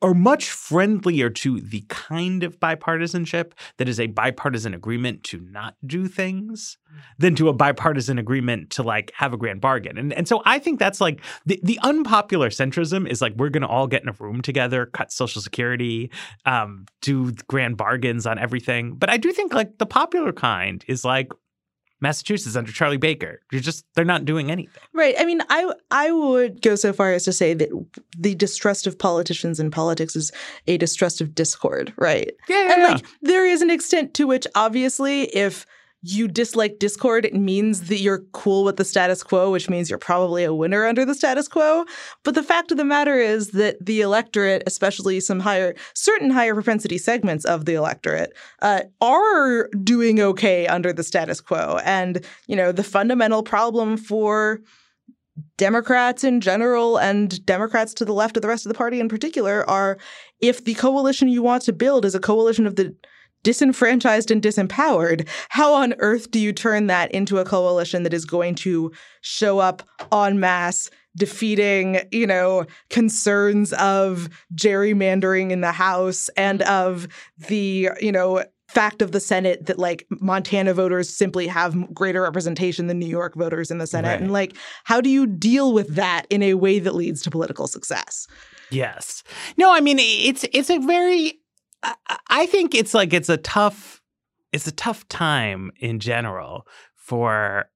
are much friendlier to the kind of bipartisanship that is a bipartisan agreement to not do things than to a bipartisan agreement to like have a grand bargain. And and so I think that's like the, the unpopular centrism is like we're gonna all get in a room together, cut social security, um, do grand bargains on everything. But I do think like the popular kind is like Massachusetts under Charlie Baker. You're just they're not doing anything.
Right. I mean, I I would go so far as to say that the distrust of politicians and politics is a distrust of discord, right?
Yeah, yeah,
and
yeah.
like there is an extent to which obviously if you dislike discord, it means that you're cool with the status quo, which means you're probably a winner under the status quo. But the fact of the matter is that the electorate, especially some higher, certain higher propensity segments of the electorate, uh, are doing okay under the status quo. And, you know, the fundamental problem for Democrats in general and Democrats to the left of the rest of the party in particular are if the coalition you want to build is a coalition of the disenfranchised and disempowered, how on earth do you turn that into a coalition that is going to show up en masse? defeating, you know, concerns of gerrymandering in the House and of the, you know, fact of the Senate that like Montana voters simply have greater representation than New York voters in the Senate.
Right.
And like, how do you deal with that in a way that leads to political success?
Yes. No, I mean it's it's a very I, I think it's like it's a tough it's a tough time in general for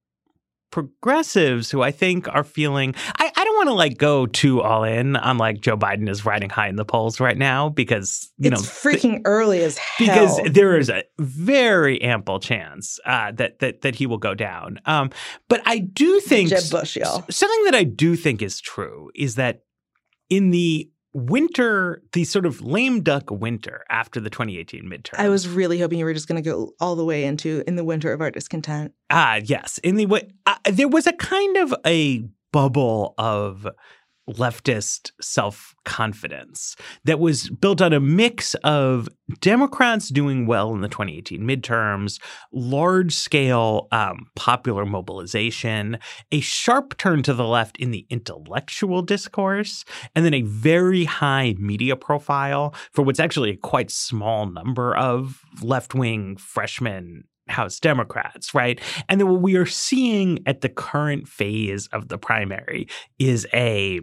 progressives who I think are feeling I, I don't want to like go too all in on like Joe Biden is riding high in the polls right now because you
it's
know
freaking early as hell.
because there is a very ample chance uh, that that that he will go down. Um, but I do think
Jeb Bush, y'all.
something that I do think is true is that in the winter, the sort of lame duck winter after the 2018 midterm.
I was really hoping you were just going to go all the way into in the winter of our discontent.
Ah, yes. In the way, uh, there was a kind of a bubble of leftist self confidence that was built on a mix of Democrats doing well in the 2018 midterms, large scale um, popular mobilization, a sharp turn to the left in the intellectual discourse, and then a very high media profile for what's actually a quite small number of left wing freshmen House Democrats, right? And then what we are seeing at the current phase of the primary is a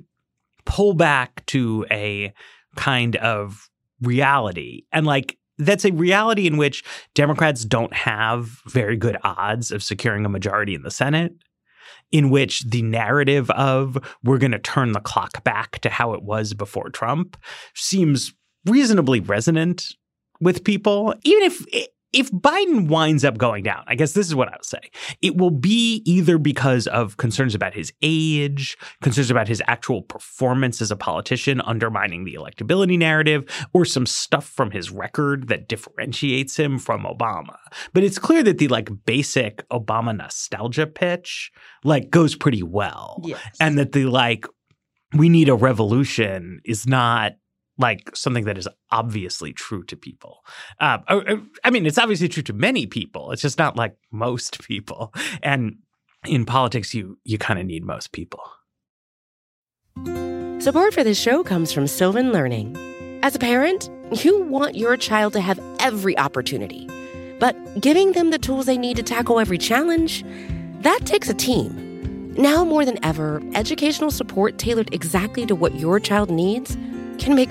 pullback to a kind of reality. And like, that's a reality in which Democrats don't have very good odds of securing a majority in the Senate, in which the narrative of we're going to turn the clock back to how it was before Trump seems reasonably resonant with people, even if if Biden winds up going down, I guess this is what I would say. It will be either because of concerns about his age, concerns about his actual performance as a politician, undermining the electability narrative, or some stuff from his record that differentiates him from Obama. But it's clear that the like basic Obama nostalgia pitch like goes pretty well.
Yes.
And that the like we need a revolution is not like something that is obviously true to people. Uh, or- or- I mean, it's obviously true to many people. It's just not like most people. And in politics, you you kind of need most people.
Support for this show comes from Sylvan Learning. As a parent, you want your child to have every opportunity, but giving them the tools they need to tackle every challenge, that takes a team. Now more than ever, educational support tailored exactly to what your child needs can make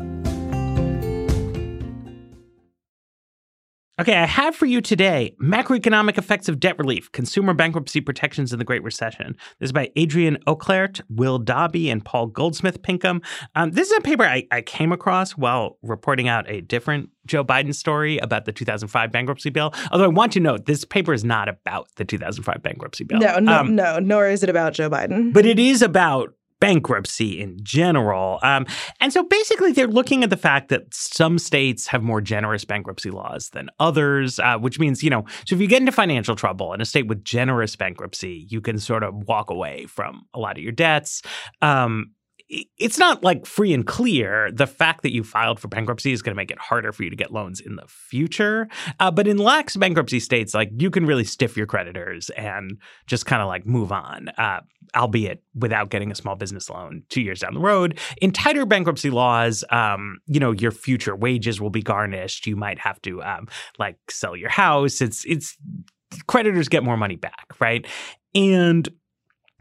Okay, I have for you today Macroeconomic Effects of Debt Relief Consumer Bankruptcy Protections in the Great Recession. This is by Adrien Auclert, Will Dobbie, and Paul Goldsmith Pinkham. Um, this is a paper I, I came across while reporting out a different Joe Biden story about the 2005 bankruptcy bill. Although I want to note, this paper is not about the 2005 bankruptcy bill.
No, no,
Um,
no, nor is it about Joe Biden.
but it is about bankruptcy in general. Um, and so basically, they're looking at the fact that some states have more generous bankruptcy laws than others, uh, which means, you know, so if you get into financial trouble in a state with generous bankruptcy, you can sort of walk away from a lot of your debts. Um, it's not like free and clear. The fact that you filed for bankruptcy is going to make it harder for you to get loans in the future. Uh, but in lax bankruptcy states, like you can really stiff your creditors and just kind of like move on. Uh, albeit without getting a small business loan two years down the road. In tighter bankruptcy laws, um, you know, your future wages will be garnished. You might have to um, like sell your house. It's it's creditors get more money back, right? And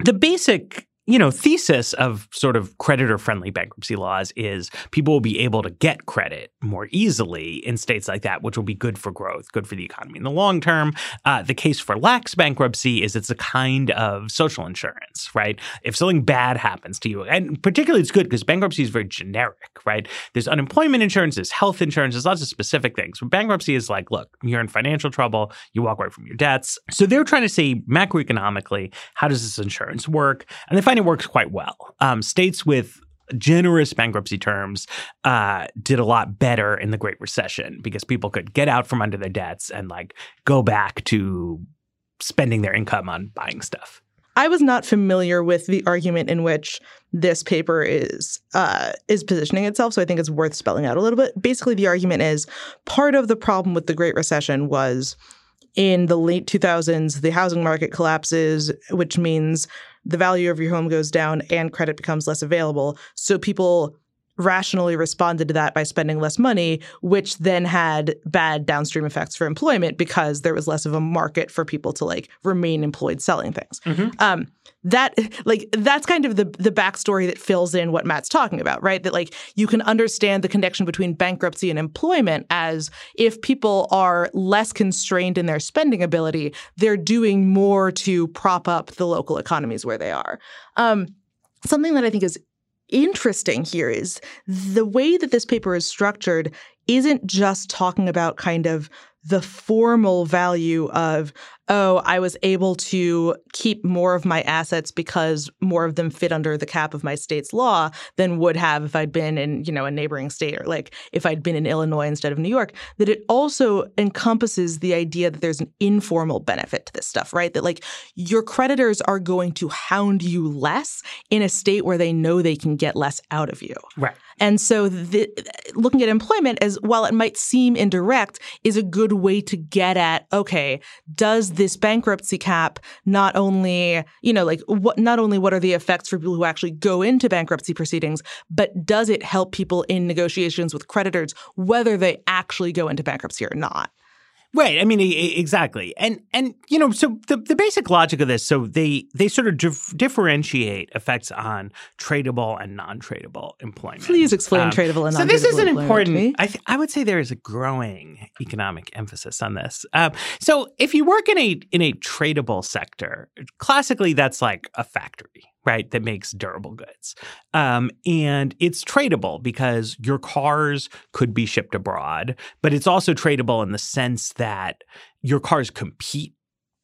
the basic you know thesis of sort of creditor friendly bankruptcy laws is people will be able to get credit more easily in states like that which will be good for growth good for the economy in the long term. Uh, the case for lax bankruptcy is it's a kind of social insurance right? If something bad happens to you and particularly it's good because bankruptcy is very generic right? There's unemployment insurance there's health insurance there's lots of specific things. But bankruptcy is like look you're in financial trouble you walk away from your debts. So they're trying to say macroeconomically how does this insurance work? And they find works quite well um, states with generous bankruptcy terms uh, did a lot better in the Great Recession because people could get out from under their debts and like go back to spending their income on buying stuff.
I was not familiar with the argument in which this paper is uh, is positioning itself, so I think it's worth spelling out a little bit. Basically, the argument is part of the problem with the Great Recession was in the late 2000s, the housing market collapses, which means the value of your home goes down and credit becomes less available. So people rationally responded to that by spending less money, which then had bad downstream effects for employment because there was less of a market for people to like remain employed selling things. Um, that like that's kind of the the backstory that fills in what Matt's talking about, right? That like you can understand the connection between bankruptcy and employment as if people are less constrained in their spending ability, they're doing more to prop up the local economies where they are. Um, something that I think is interesting here is the way that this paper is structured isn't just talking about kind of the formal value of oh i was able to keep more of my assets because more of them fit under the cap of my state's law than would have if i'd been in you know a neighboring state or like if i'd been in illinois instead of new york that it also encompasses the idea that there's an informal benefit to this stuff right that like your creditors are going to hound you less in a state where they know they can get less out of you
Right.
and so the, looking at employment as while it might seem indirect is a good way to get at okay does this bankruptcy cap not only you know like what not only what are the effects for people who actually go into bankruptcy proceedings but does it help people in negotiations with creditors whether they actually go into bankruptcy or not
Right. I mean, exactly. And and you know, so the, the basic logic of this, so they they sort of dif- differentiate effects on tradable and non-tradable employment.
please explain
Um,
tradable and non-tradable.
so this is an
employment to me.
important. I th- I would say there is a growing economic emphasis on this. Um, so if you work in a in a tradable sector, classically that's like a factory, right, that makes durable goods, um, and it's tradable because your cars could be shipped abroad, but it's also tradable in the sense that your cars compete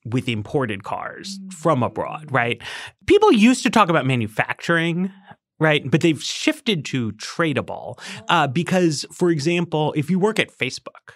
with imported cars from abroad, right? People used to talk about manufacturing right? But they've shifted to tradable uh, because, for example, if you work at Facebook,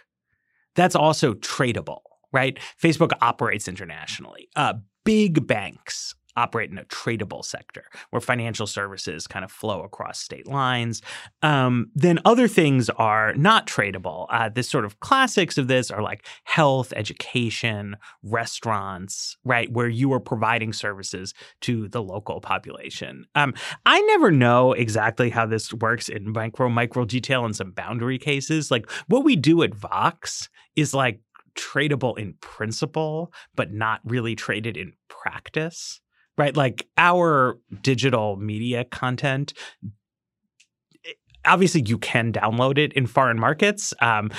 that's also tradable, right? Facebook operates internationally. Uh, big banks operate in a tradable sector where financial services kind of flow across state lines. Um, then other things are not tradable. Uh, the sort of classics of this are like health, education, restaurants, right, where you are providing services to the local population. Um, I never know exactly how this works in micro micro detail in some boundary cases. Like what we do at Vox is like tradable in principle, but not really traded in practice. Right? Like our digital media content obviously you can download it in foreign markets um,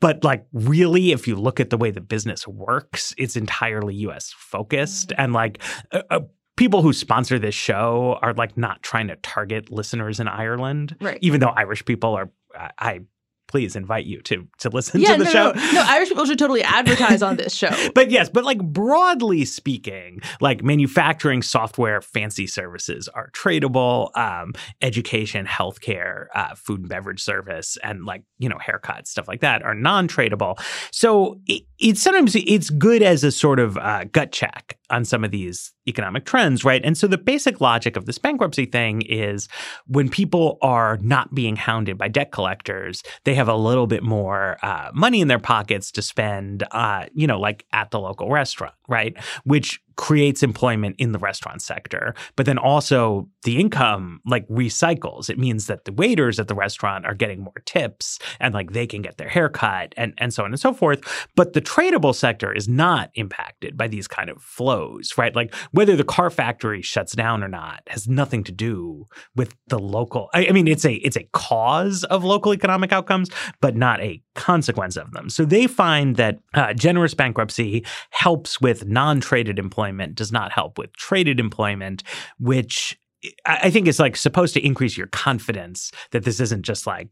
but like really if you look at the way the business works it's entirely us focused and like uh, uh, people who sponsor this show are like not trying to target listeners in ireland
Right.
even though irish people are I- i please invite you to to listen
yeah,
to the
no,
show
no, no. Irish people should totally advertise on this show.
but yes, but like broadly speaking, like manufacturing software, fancy services are tradable. Um, education, healthcare, uh, food and beverage service, and like you know haircuts, stuff like that are non-tradable. So it, it's sometimes it's good as a sort of uh, gut check on some of these economic trends, right? And so the basic logic of this bankruptcy thing is when people are not being hounded by debt collectors, they have a little bit more uh, money in their pockets to spend, uh, you know, like at the local restaurant, right? Which creates employment in the restaurant sector, but then also the income like recycles. It means that the waiters at the restaurant are getting more tips and like they can get their hair cut and, and so on and so forth. But the tradable sector is not impacted by these kind of flows, right? Like whether the car factory shuts down or not has nothing to do with the local. I, I mean, it's a it's a cause of local economic outcomes, but not a consequence of them. So they find that uh, generous bankruptcy helps with non-traded employment, does not help with traded employment, which I think is like supposed to increase your confidence that this isn't just like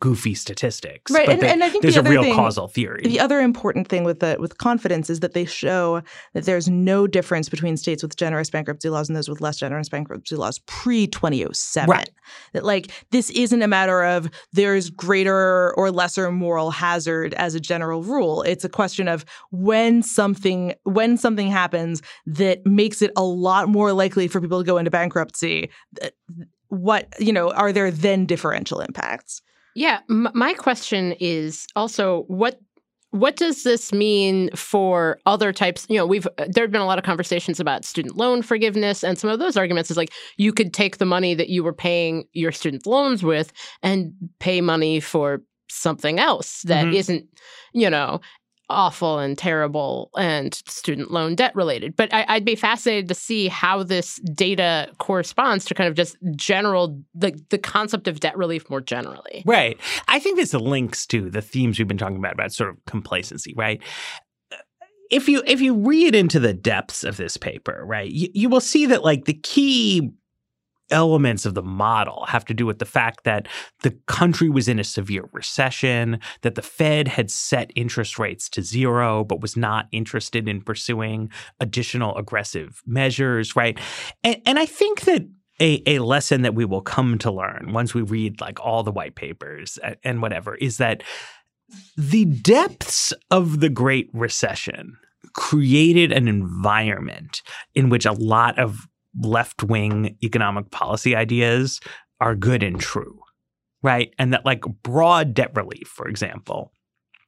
goofy statistics,
Right,
but
and-
that
and I think
there's
the
a real
thing-
causal theory.
The other important thing with the with confidence is that they show that there's no difference between states with generous bankruptcy laws and those with less generous bankruptcy laws pre 2007.
Right.
That like this isn't a matter of there's greater or lesser moral hazard as a general rule. It's a question of when something when something happens that makes it a lot more likely for people to go into bankruptcy. What you know are there then differential impacts?
Yeah, m- my question is also what what does this mean for other types? You know, we've there have been a lot of conversations about student loan forgiveness, and some of those arguments is like you could take the money that you were paying your student loans with and pay money for something else that
Mhm.
not you know, awful and terrible and student loan debt related. But I, I'd be fascinated to see how this data corresponds to kind of just general the the concept of debt relief more generally.
Right. I think this links to the themes we've been talking about about sort of complacency, right? If you if you read into the depths of this paper, right, you, you will see that like the key elements of the model have to do with the fact that the country was in a severe recession, that the Fed had set interest rates to zero, but was not interested in pursuing additional aggressive measures, right? And, and I think that a, a lesson that we will come to learn once we read like all the white papers and, and whatever is that the depths of the Great Recession created an environment in which a lot of left wing economic policy ideas are good and true, right? And that, like, broad debt relief, for example,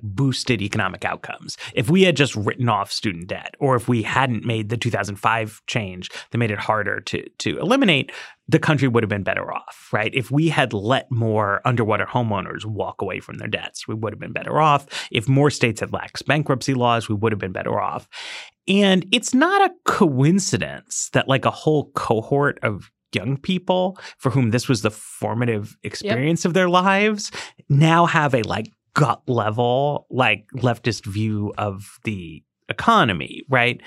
boosted economic outcomes. If we had just written off student debt, or if we hadn't made the 2005 change that made it harder to, to eliminate, the country would have been better off, right? If we had let more underwater homeowners walk away from their debts, we would have been better off. If more states had lax bankruptcy laws, we would have been better off. And it's not a coincidence that like a whole cohort of young people for whom this was the formative experience of their lives now have a like gut level like leftist view of the economy, right?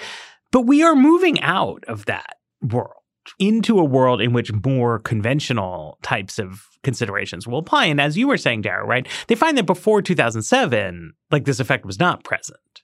But we are moving out of that world into a world in which more conventional types of considerations will apply. And as you were saying, Dara, right, they find that before 2007, like this effect was not present,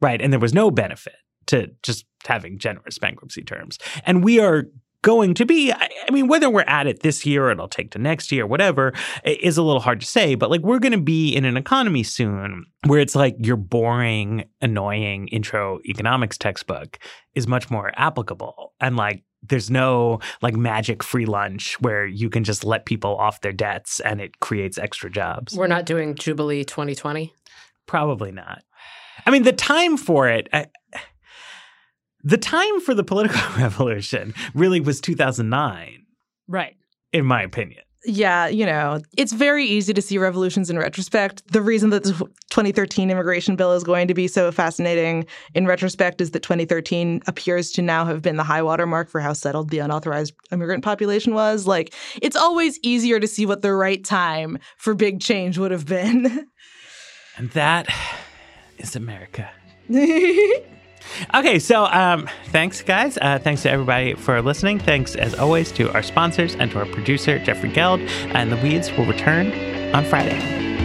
right? And there was no benefit to just having generous bankruptcy terms. And we are going to be, I mean, whether we're at it this year or it'll take to next year, whatever, is a little hard to say. But like, we're going to be in an economy soon where it's like your boring, annoying intro economics textbook is much more applicable. And like, there's no like magic free lunch where you can just let people off their debts and it creates extra jobs.
We're not doing Jubilee 2020.
Probably not. I mean, the time for it, I, the time for the political revolution really was 2009,
Right.
in my opinion.
yeah, you know, it's very easy to see revolutions in retrospect. The reason that the 2013 immigration bill is going to be so fascinating in retrospect is that 2013 appears to now have been the high water mark for how settled the unauthorized immigrant population was. Like, it's always easier to see what the right time for big change would have been.
And that is America. Okay, so um, thanks, guys. Uh, thanks to everybody for listening. Thanks, as always, to our sponsors and to our producer, Jeffrey Geld. And the Weeds will return on Friday.